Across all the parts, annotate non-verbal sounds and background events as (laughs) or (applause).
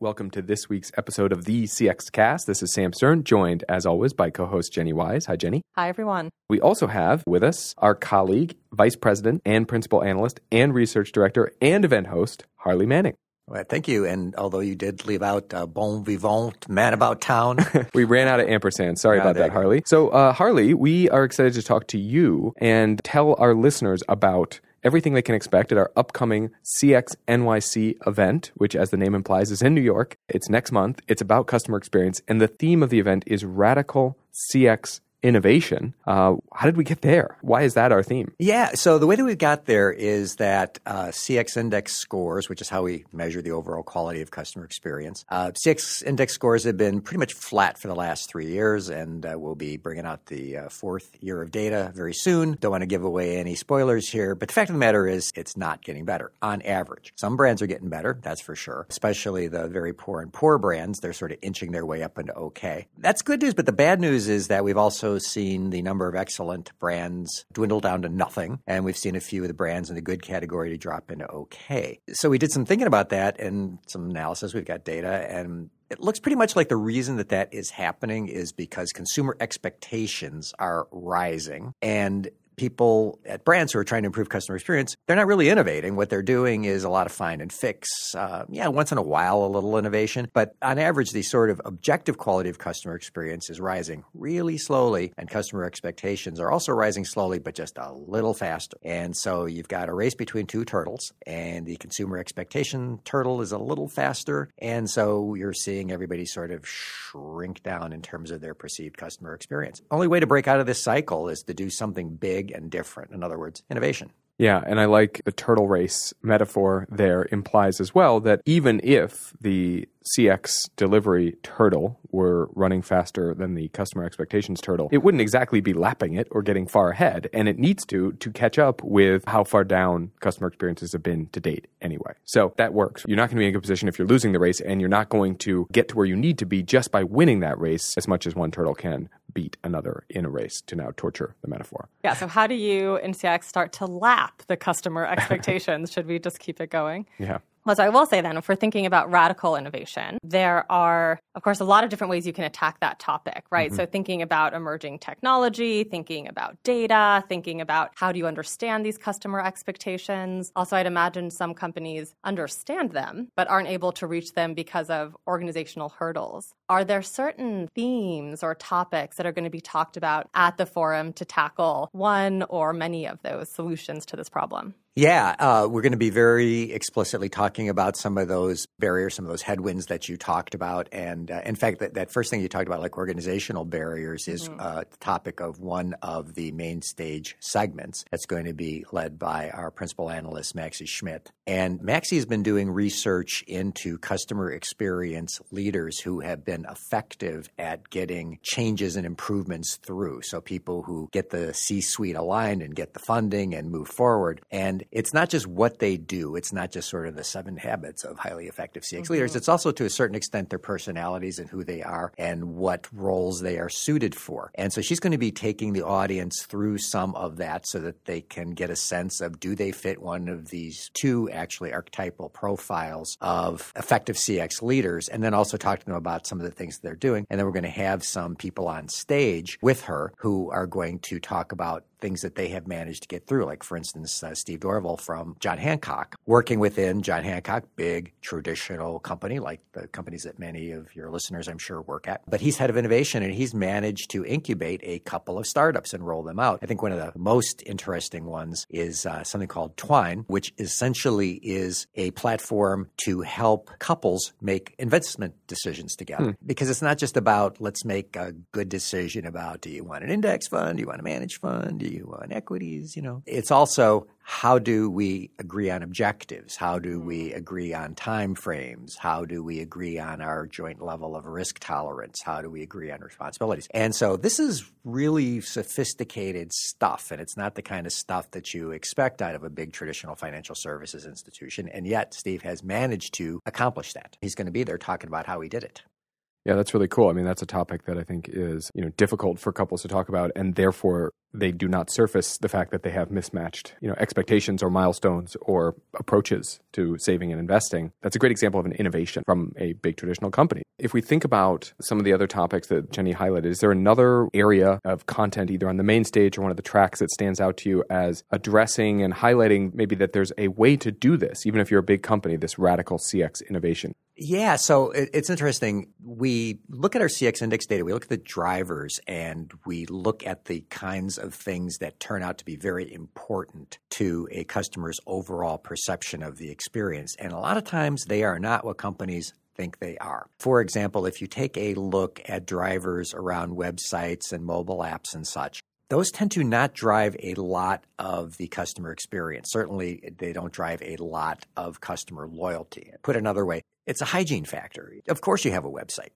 Welcome to this week's episode of the CX Cast. This is Sam Stern, joined as always by co host Jenny Wise. Hi, Jenny. Hi, everyone. We also have with us our colleague, Vice President and Principal Analyst and Research Director and event host, Harley Manning. Well, thank you. And although you did leave out uh, bon vivant, man about town. (laughs) we ran out of ampersand. Sorry about that. Harley. So, uh, Harley, we are excited to talk to you and tell our listeners about everything they can expect at our upcoming CX NYC event, which, as the name implies, is in New York. It's next month. It's about customer experience. And the theme of the event is radical CX innovation. Uh, how did we get there? Why is that our theme? yeah. So the way that we got there is that uh, CX index scores, which is how we measure the overall quality of customer experience, uh, CX index scores have been pretty much flat for the last three years, and uh, we'll be bringing out the uh, fourth year of data very soon. Don't want to give away any spoilers here, but the fact of the matter is it's not getting better on average. Some brands are getting better, that's for sure, especially the very poor and poor brands. They're sort of inching their way up into okay. That's good news, but the bad news is that we've also seen the number of excellent brands dwindle down to nothing, and we've seen a few of the brands in the good category to drop into okay. So we did some thinking about that and some analysis. We've got data, and it looks pretty much like the reason that that is happening is because consumer expectations are rising and people at brands who are trying to improve customer experience, they're not really innovating. What they're doing is a lot of find and fix. Uh, yeah, once in a while, a little innovation. But on average, the sort of objective quality of customer experience is rising really slowly, and customer expectations are also rising slowly, but just a little faster. And so you've got a race between two turtles, and the consumer expectation turtle is a little faster. And so you're seeing everybody sort of shrink down in terms of their perceived customer experience. Only way to break out of this cycle is to do something big and different. In other words, innovation. Yeah, and I like the turtle race metaphor there implies as well that even if the CX delivery turtle were running faster than the customer expectations turtle, it wouldn't exactly be lapping it or getting far ahead, and it needs to to catch up with how far down customer experiences have been to date anyway. So that works. You're not going to be in a good position if you're losing the race, and you're not going to get to where you need to be just by winning that race as much as one turtle can beat another in a race to now torture the metaphor. Yeah, so how do you in CX start to lap the customer (laughs) expectations? Should we just keep it going? Yeah. Well, so I will say then, if we're thinking about radical innovation, there are, of course, a lot of different ways you can attack that topic, right? Mm-hmm. So thinking about emerging technology, thinking about data, thinking about how do you understand these customer expectations. Also, I'd imagine some companies understand them, but aren't able to reach them because of organizational hurdles. Are there certain themes or topics that are going to be talked about at the forum to tackle one or many of those solutions to this problem? Yeah, uh, we're going to be very explicitly talking about some of those barriers, some of those headwinds that you talked about. And uh, in fact, that, that first thing you talked about, like organizational barriers, is uh, the topic of one of the main stage segments that's going to be led by our principal analyst, Maxie Schmidt. And Maxie has been doing research into customer experience leaders who have been effective at getting changes and improvements through. So people who get the C suite aligned and get the funding and move forward. And it's not just what they do, it's not just sort of the seven habits of highly effective CX leaders. It's also to a certain extent their personalities and who they are and what roles they are suited for. And so she's going to be taking the audience through some of that so that they can get a sense of do they fit one of these two actually archetypal profiles of effective CX leaders, and then also talk to them about some of the things they're doing. And then we're going to have some people on stage with her who are going to talk about things that they have managed to get through. Like, for instance, uh, Steve Dorval from John Hancock, working within John Hancock, big traditional company, like the companies that many of your listeners, I'm sure, work at. But he's head of innovation and he's managed to incubate a couple of startups and roll them out. I think one of the most interesting ones is uh, something called Twine, which essentially is a platform to help couples make investment decisions together. Because it's not just about let's make a good decision about do you want an index fund, do you want a managed fund, do you want equities, you know. It's also how do we agree on objectives? How do we mm-hmm. agree on time frames? How do we agree on our joint level of risk tolerance? How do we agree on responsibilities? And so this is really sophisticated stuff, and it's not the kind of stuff that you expect out of a big traditional financial services institution. And yet, Steve has managed to accomplish that. He's going to be there talking about how he did it. Yeah, that's really cool. I mean, that's a topic that I think is, you know, difficult for couples to talk about and therefore they do not surface the fact that they have mismatched, you know, expectations or milestones or approaches to saving and investing. That's a great example of an innovation from a big traditional company. If we think about some of the other topics that Jenny highlighted, is there another area of content either on the main stage or one of the tracks that stands out to you as addressing and highlighting maybe that there's a way to do this, even if you're a big company, this radical CX innovation? Yeah, so it's interesting. We look at our CX index data, we look at the drivers, and we look at the kinds of things that turn out to be very important to a customer's overall perception of the experience. And a lot of times they are not what companies think they are. For example, if you take a look at drivers around websites and mobile apps and such, those tend to not drive a lot of the customer experience. Certainly, they don't drive a lot of customer loyalty. Put another way, it's a hygiene factor. Of course, you have a website.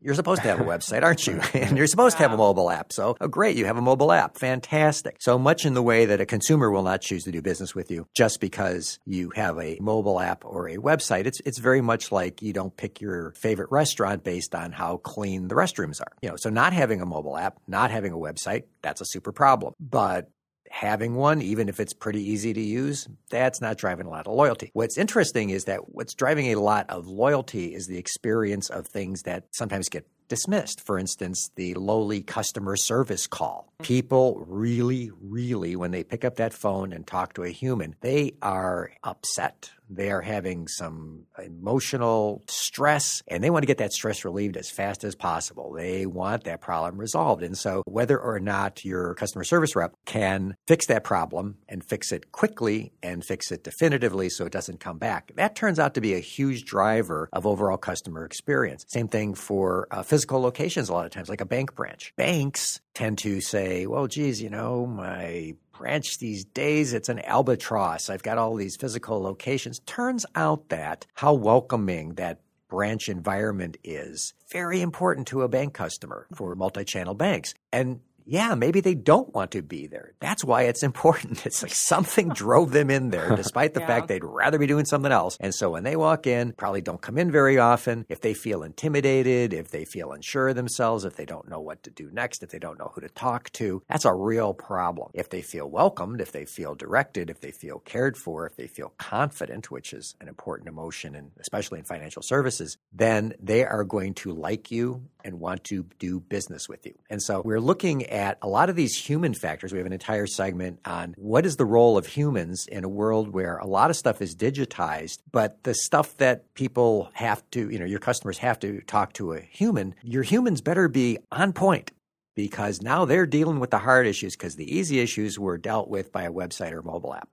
You're supposed to have a (laughs) website, aren't you? (laughs) and you're supposed to have a mobile app. So, oh, great, you have a mobile app. Fantastic. So much in the way that a consumer will not choose to do business with you just because you have a mobile app or a website. It's it's very much like you don't pick your favorite restaurant based on how clean the restrooms are. You know, so not having a mobile app, not having a website, that's a super problem. But having one, even if it's pretty easy to use, that's not driving a lot of loyalty. What's interesting is that what's driving a lot of loyalty is the experience of things that sometimes get dismissed. For instance, the lowly customer service call. People really, really, when they pick up that phone and talk to a human, they are upset. They are having some emotional stress and they want to get that stress relieved as fast as possible. They want that problem resolved. And so, whether or not your customer service rep can fix that problem and fix it quickly and fix it definitively so it doesn't come back, that turns out to be a huge driver of overall customer experience. Same thing for uh, physical locations, a lot of times, like a bank branch. Banks tend to say, well, geez, you know, my branch these days, it's an albatross. I've got all these physical locations. Turns out that how welcoming that branch environment is very important to a bank customer for multi-channel banks. And yeah, maybe they don't want to be there. That's why it's important. (laughs) It's like something drove them in there, (laughs) despite the yeah. fact they'd rather be doing something else. And so when they walk in, probably don't come in very often. If they feel intimidated, if they feel unsure of themselves, if they don't know what to do next, if they don't know who to talk to, that's a real problem. If they feel welcomed, if they feel directed, if they feel cared for, if they feel confident, which is an important emotion, and especially in financial services, then they are going to like you and want to do business with you. And so we're looking at a lot of these human factors. We have an entire segment on what is the role of humans in a world where a lot of stuff is digitized, but the stuff that people have to, you know, your customers have to talk to a human, your humans better be on point because now they're dealing with the hard issues because the easy issues were dealt with by a website or mobile app.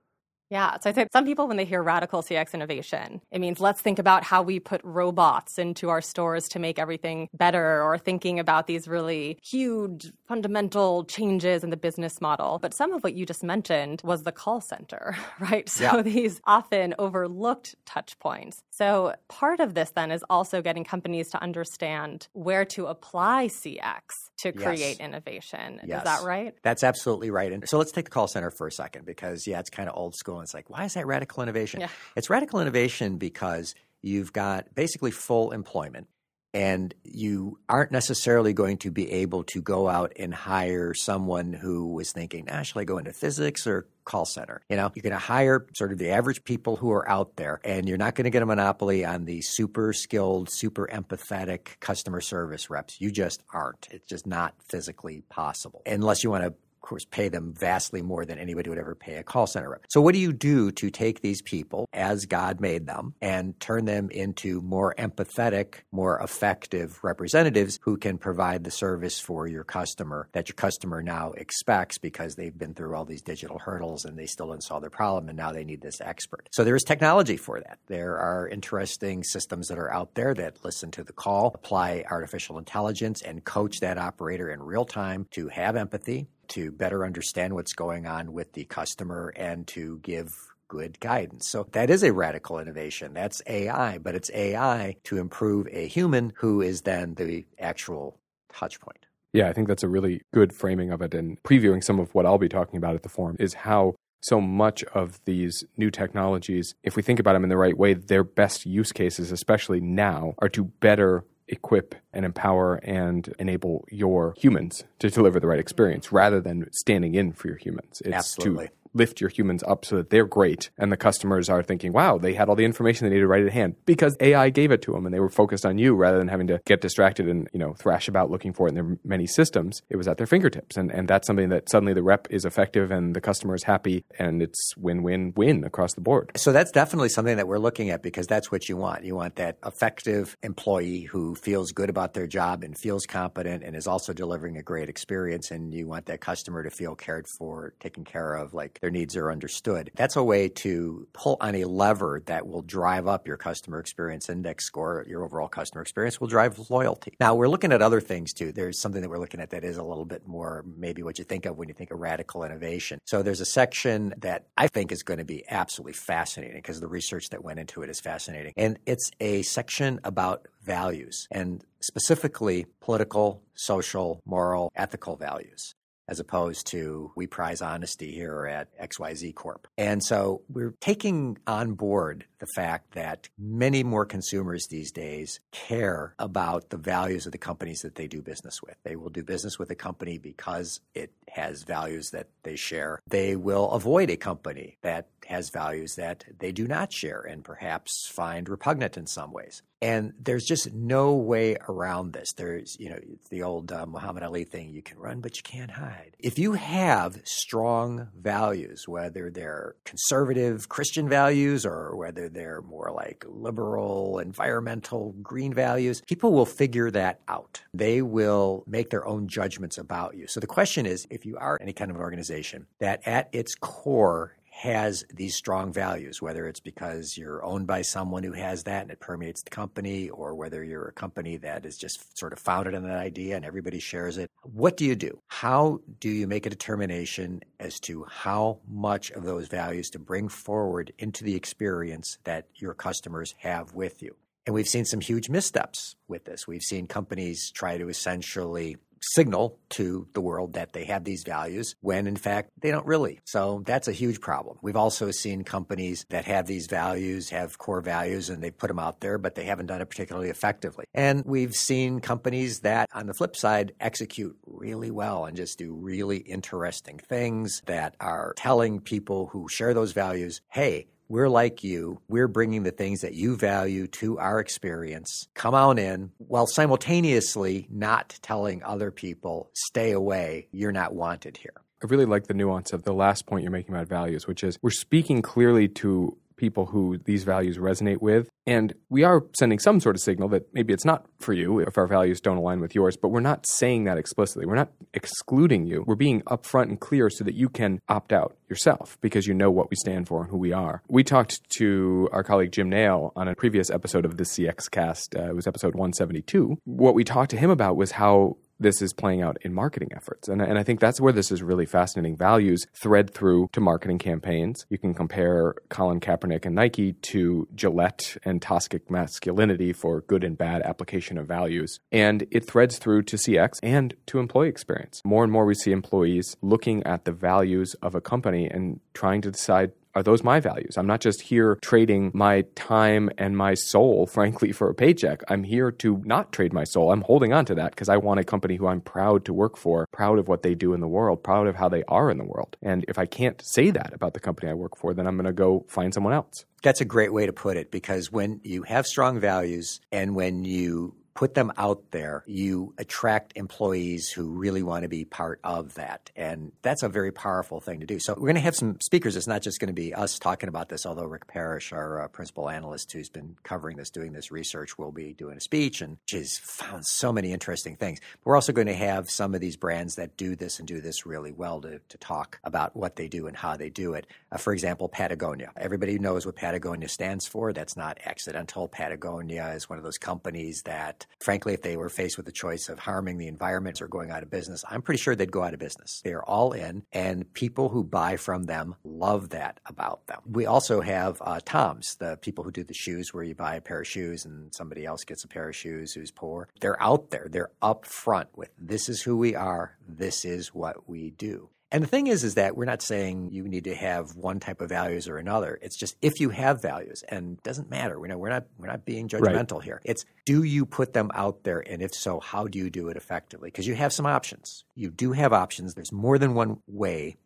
Yeah. So I think some people, when they hear radical CX innovation, it means let's think about how we put robots into our stores to make everything better or thinking about these really huge fundamental changes in the business model. But some of what you just mentioned was the call center, (laughs) right? So yeah. these often overlooked touch points. So part of this then is also getting companies to understand where to apply CX to create yes. innovation. Yes. Is that right? That's absolutely right. And so let's take the call center for a second because, yeah, it's kind of old school. It's like, why is that radical innovation? Yeah. It's radical innovation because you've got basically full employment and you aren't necessarily going to be able to go out and hire someone who was thinking, ah, I go into physics or call center? You know, you're going to hire sort of the average people who are out there, and you're not going to get a monopoly on the super skilled, super empathetic customer service reps. You just aren't. It's just not physically possible unless you want to of course, pay them vastly more than anybody would ever pay a call center rep. So, what do you do to take these people as God made them and turn them into more empathetic, more effective representatives who can provide the service for your customer that your customer now expects because they've been through all these digital hurdles and they still didn't solve their problem and now they need this expert? So, there is technology for that. There are interesting systems that are out there that listen to the call, apply artificial intelligence, and coach that operator in real time to have empathy to better understand what's going on with the customer and to give good guidance. So that is a radical innovation. That's AI, but it's AI to improve a human who is then the actual touch point. Yeah, I think that's a really good framing of it and previewing some of what I'll be talking about at the forum is how so much of these new technologies, if we think about them in the right way, their best use cases, especially now, are to better equip and empower and enable your humans to deliver the right experience rather than standing in for your humans. It's Absolutely. to lift your humans up so that they're great and the customers are thinking, wow, they had all the information they needed right at hand because AI gave it to them and they were focused on you rather than having to get distracted and, you know, thrash about looking for it in their many systems. It was at their fingertips. And, and that's something that suddenly the rep is effective and the customer is happy and it's win win win across the board. So that's definitely something that we're looking at because that's what you want. You want that effective employee who feels good about their job and feels competent and is also delivering a great experience. And you want that customer to feel cared for, taken care of, like their needs are understood. That's a way to pull on a lever that will drive up your customer experience index score, your overall customer experience will drive loyalty. Now, we're looking at other things too. There's something that we're looking at that is a little bit more maybe what you think of when you think of radical innovation. So there's a section that I think is going to be absolutely fascinating because the research that went into it is fascinating. And it's a section about values and specifically political, social, moral, ethical values as opposed to we prize honesty here at XYZ Corp. And so we're taking on board the fact that many more consumers these days care about the values of the companies that they do business with. They will do business with a company because it has values that they share. They will avoid a company that has values that they do not share and perhaps find repugnant in some ways. And there's just no way around this. There's, you know, the old uh, Muhammad Ali thing you can run, but you can't hide. If you have strong values, whether they're conservative Christian values or whether they're more like liberal, environmental, green values, people will figure that out. They will make their own judgments about you. So the question is if you are any kind of an organization that at its core has these strong values, whether it's because you're owned by someone who has that and it permeates the company, or whether you're a company that is just sort of founded on that idea and everybody shares it. What do you do? How do you make a determination as to how much of those values to bring forward into the experience that your customers have with you? And we've seen some huge missteps with this. We've seen companies try to essentially signal to the world that they have these values when in fact they don't really. So that's a huge problem. We've also seen companies that have these values, have core values, and they put them out there, but they haven't done it particularly effectively. And we've seen companies that, on the flip side, execute really well and just do really interesting things that are telling people who share those values, hey, we're like you. We're bringing the things that you value to our experience. Come on in while simultaneously not telling other people, stay away. You're not wanted here. I really like the nuance of the last point you're making about values, which is we're speaking clearly to people who these values resonate with. And we are sending some sort of signal that maybe it's not for you if our values don't align with yours, but we're not saying that explicitly. We're not excluding you. We're being upfront and clear so that you can opt out yourself because you know what we stand for and who we are. We talked to our colleague Jim Nail on a previous episode of the CX cast. Uh, it was episode 172. What we talked to him about was how this is playing out in marketing efforts. And, and I think that's where this is really fascinating. Values thread through to marketing campaigns. You can compare Colin Kaepernick and Nike to Gillette and toxic masculinity for good and bad application of values. And it threads through to CX and to employee experience. More and more we see employees looking at the values of a company and trying to decide are those my values? I'm not just here trading my time and my soul, (laughs) frankly, for a paycheck. I'm here to not trade my soul. I'm holding on to that because I want a company who I'm proud to work for, proud of what they do in the world, proud of how they are in the world. And if I can't say that about the company I work for, then I'm going to go find someone else. That's a great way to put it because when you have strong values and when you put them out there, you attract employees who really want to be part of that. And that's a very powerful thing to do. So we're going to have some speakers. It's not just going to be us talking about this, although Rick Parrish, our uh, principal analyst who's been covering this, doing this research, will be doing a speech and she's found so many interesting things. But we're also going to have some of these brands that do this and do this really well to, to talk about what they do and how they do it. Uh, for example, Patagonia. Everybody knows what Patagonia stands for. That's not accidental. Patagonia is one of those companies that frankly, if they were faced with the choice of harming the environment or going out of business, I'm pretty sure they'd go out of business. They are all in, and people who buy from them love that about them. We also have uh, Toms, the people who do the shoes where you buy a pair of shoes and somebody else gets a pair of shoes who's poor. They're out there, they're up front with this is who we are, this is what we do. And the thing is, is that we're not saying you need to have one type of values or another. It's just if you have values, and it doesn't matter. We know we're not we're not being judgmental right. here. It's do you put them out there, and if so, how do you do it effectively? Because you have some options. You do have options. There's more than one way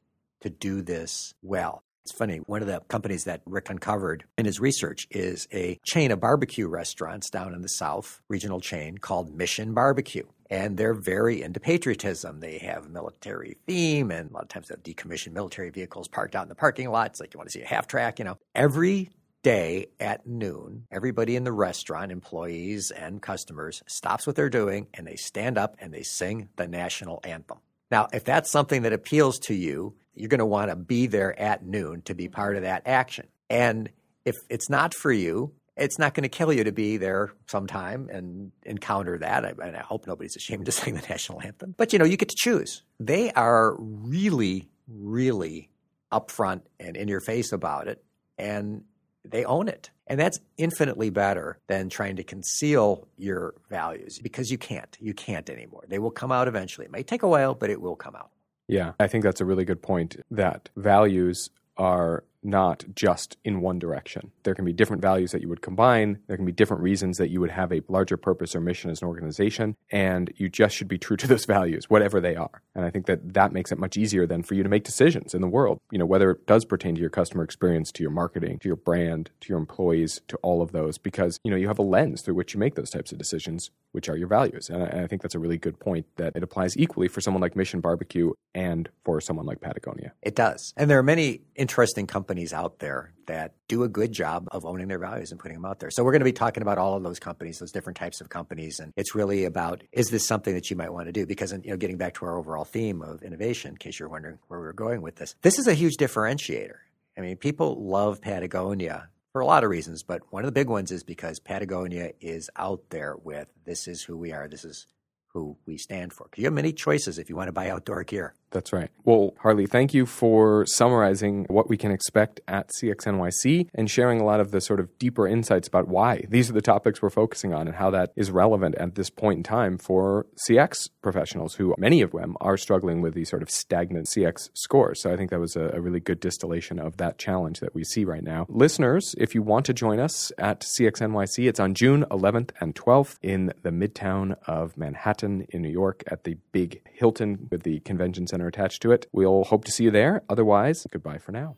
to do this well. It's funny, one of the companies that Rick uncovered in his research is a chain of barbecue restaurants down in the South, regional chain called Mission Barbecue. And they're very into patriotism. They have a military theme, and a lot of times they'll decommission military vehicles parked out in the parking lot. It's like you want to see a half track, you know. Every day at noon, everybody in the restaurant, employees and customers, stops what they're doing and they stand up and they sing the national anthem. Now, if that's something that appeals to you, you're going to want to be there at noon to be part of that action. And if it's not for you, it's not going to kill you to be there sometime and encounter that. I, and I hope nobody's ashamed (laughs) to sing the national anthem. But you know, you get to choose. They are really, really upfront and in your face about it, and they own it. And that's infinitely better than trying to conceal your values because you can't. You can't anymore. They will come out eventually. It may take a while, but it will come out. Yeah, I think that's a really good point that values are not just in one direction. There can be different values that you would combine. There can be different reasons that you would have a larger purpose or mission as an organization. And you just should be true to those (laughs) values, whatever they are. And I think that that makes it much easier then for you to make decisions in the world, you know, whether it does pertain to your customer experience, to your marketing, to your brand, to your employees, to all of those, because, you know, you have a lens through which you make those types of decisions, which are your values. And I, and I think that's a really good point that it applies equally for someone like Mission Barbecue and for someone like Patagonia. It does. And there are many interesting companies companies out there that do a good job of owning their values and putting them out there. So we're going to be talking about all of those companies, those different types of companies, and it's really about is this something that you might want to do? Because you know, getting back to our overall theme of innovation, in case you're wondering where we're going with this, this is a huge differentiator. I mean, people love Patagonia for a lot of reasons, but one of the big ones is because Patagonia is out there with this is who we are, this is who we stand for. You have many choices if you want to buy outdoor gear. That's right. Well, Harley, thank you for summarizing what we can expect at CXNYC and sharing a lot of the sort of deeper insights about why these are the topics we're focusing on and how that is relevant at this point in time for CX professionals who many of them are struggling with these sort of stagnant CX scores. So I think that was a, a really good distillation of that challenge that we see right now. Listeners, if you want to join us at CXNYC, it's on June 11th and 12th in the midtown of Manhattan in New York at the big Hilton with the convention center attached to it. We'll hope to see you there. Otherwise, goodbye for now.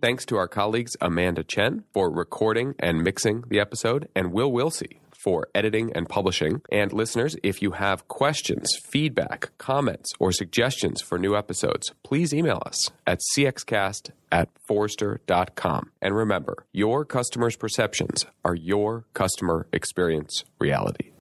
Thanks to our colleagues Amanda Chen for recording and mixing the episode, and Will Wilsey for editing and publishing. And listeners, if you have questions, feedback, comments, or suggestions for new episodes, please email us at cxcast at forrester.com. And remember, your customers' perceptions are your customer experience reality.